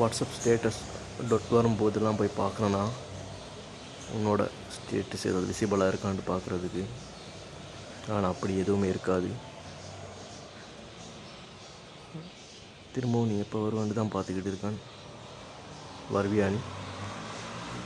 WhatsApp status dot வரும்போதெல்லாம் போய் பார்க்குறேன்னா உன்னோட ஸ்டேட்டஸ் ஏதாவது விசிபிளாக இருக்கான்னு பார்க்குறதுக்கு. ஆனால் அப்படி எதுவுமே இருக்காது. திரும்பவும் நீ எப்போ வருவான்னு தான் பார்த்துக்கிட்டு இருக்கான். வருவியா நீ?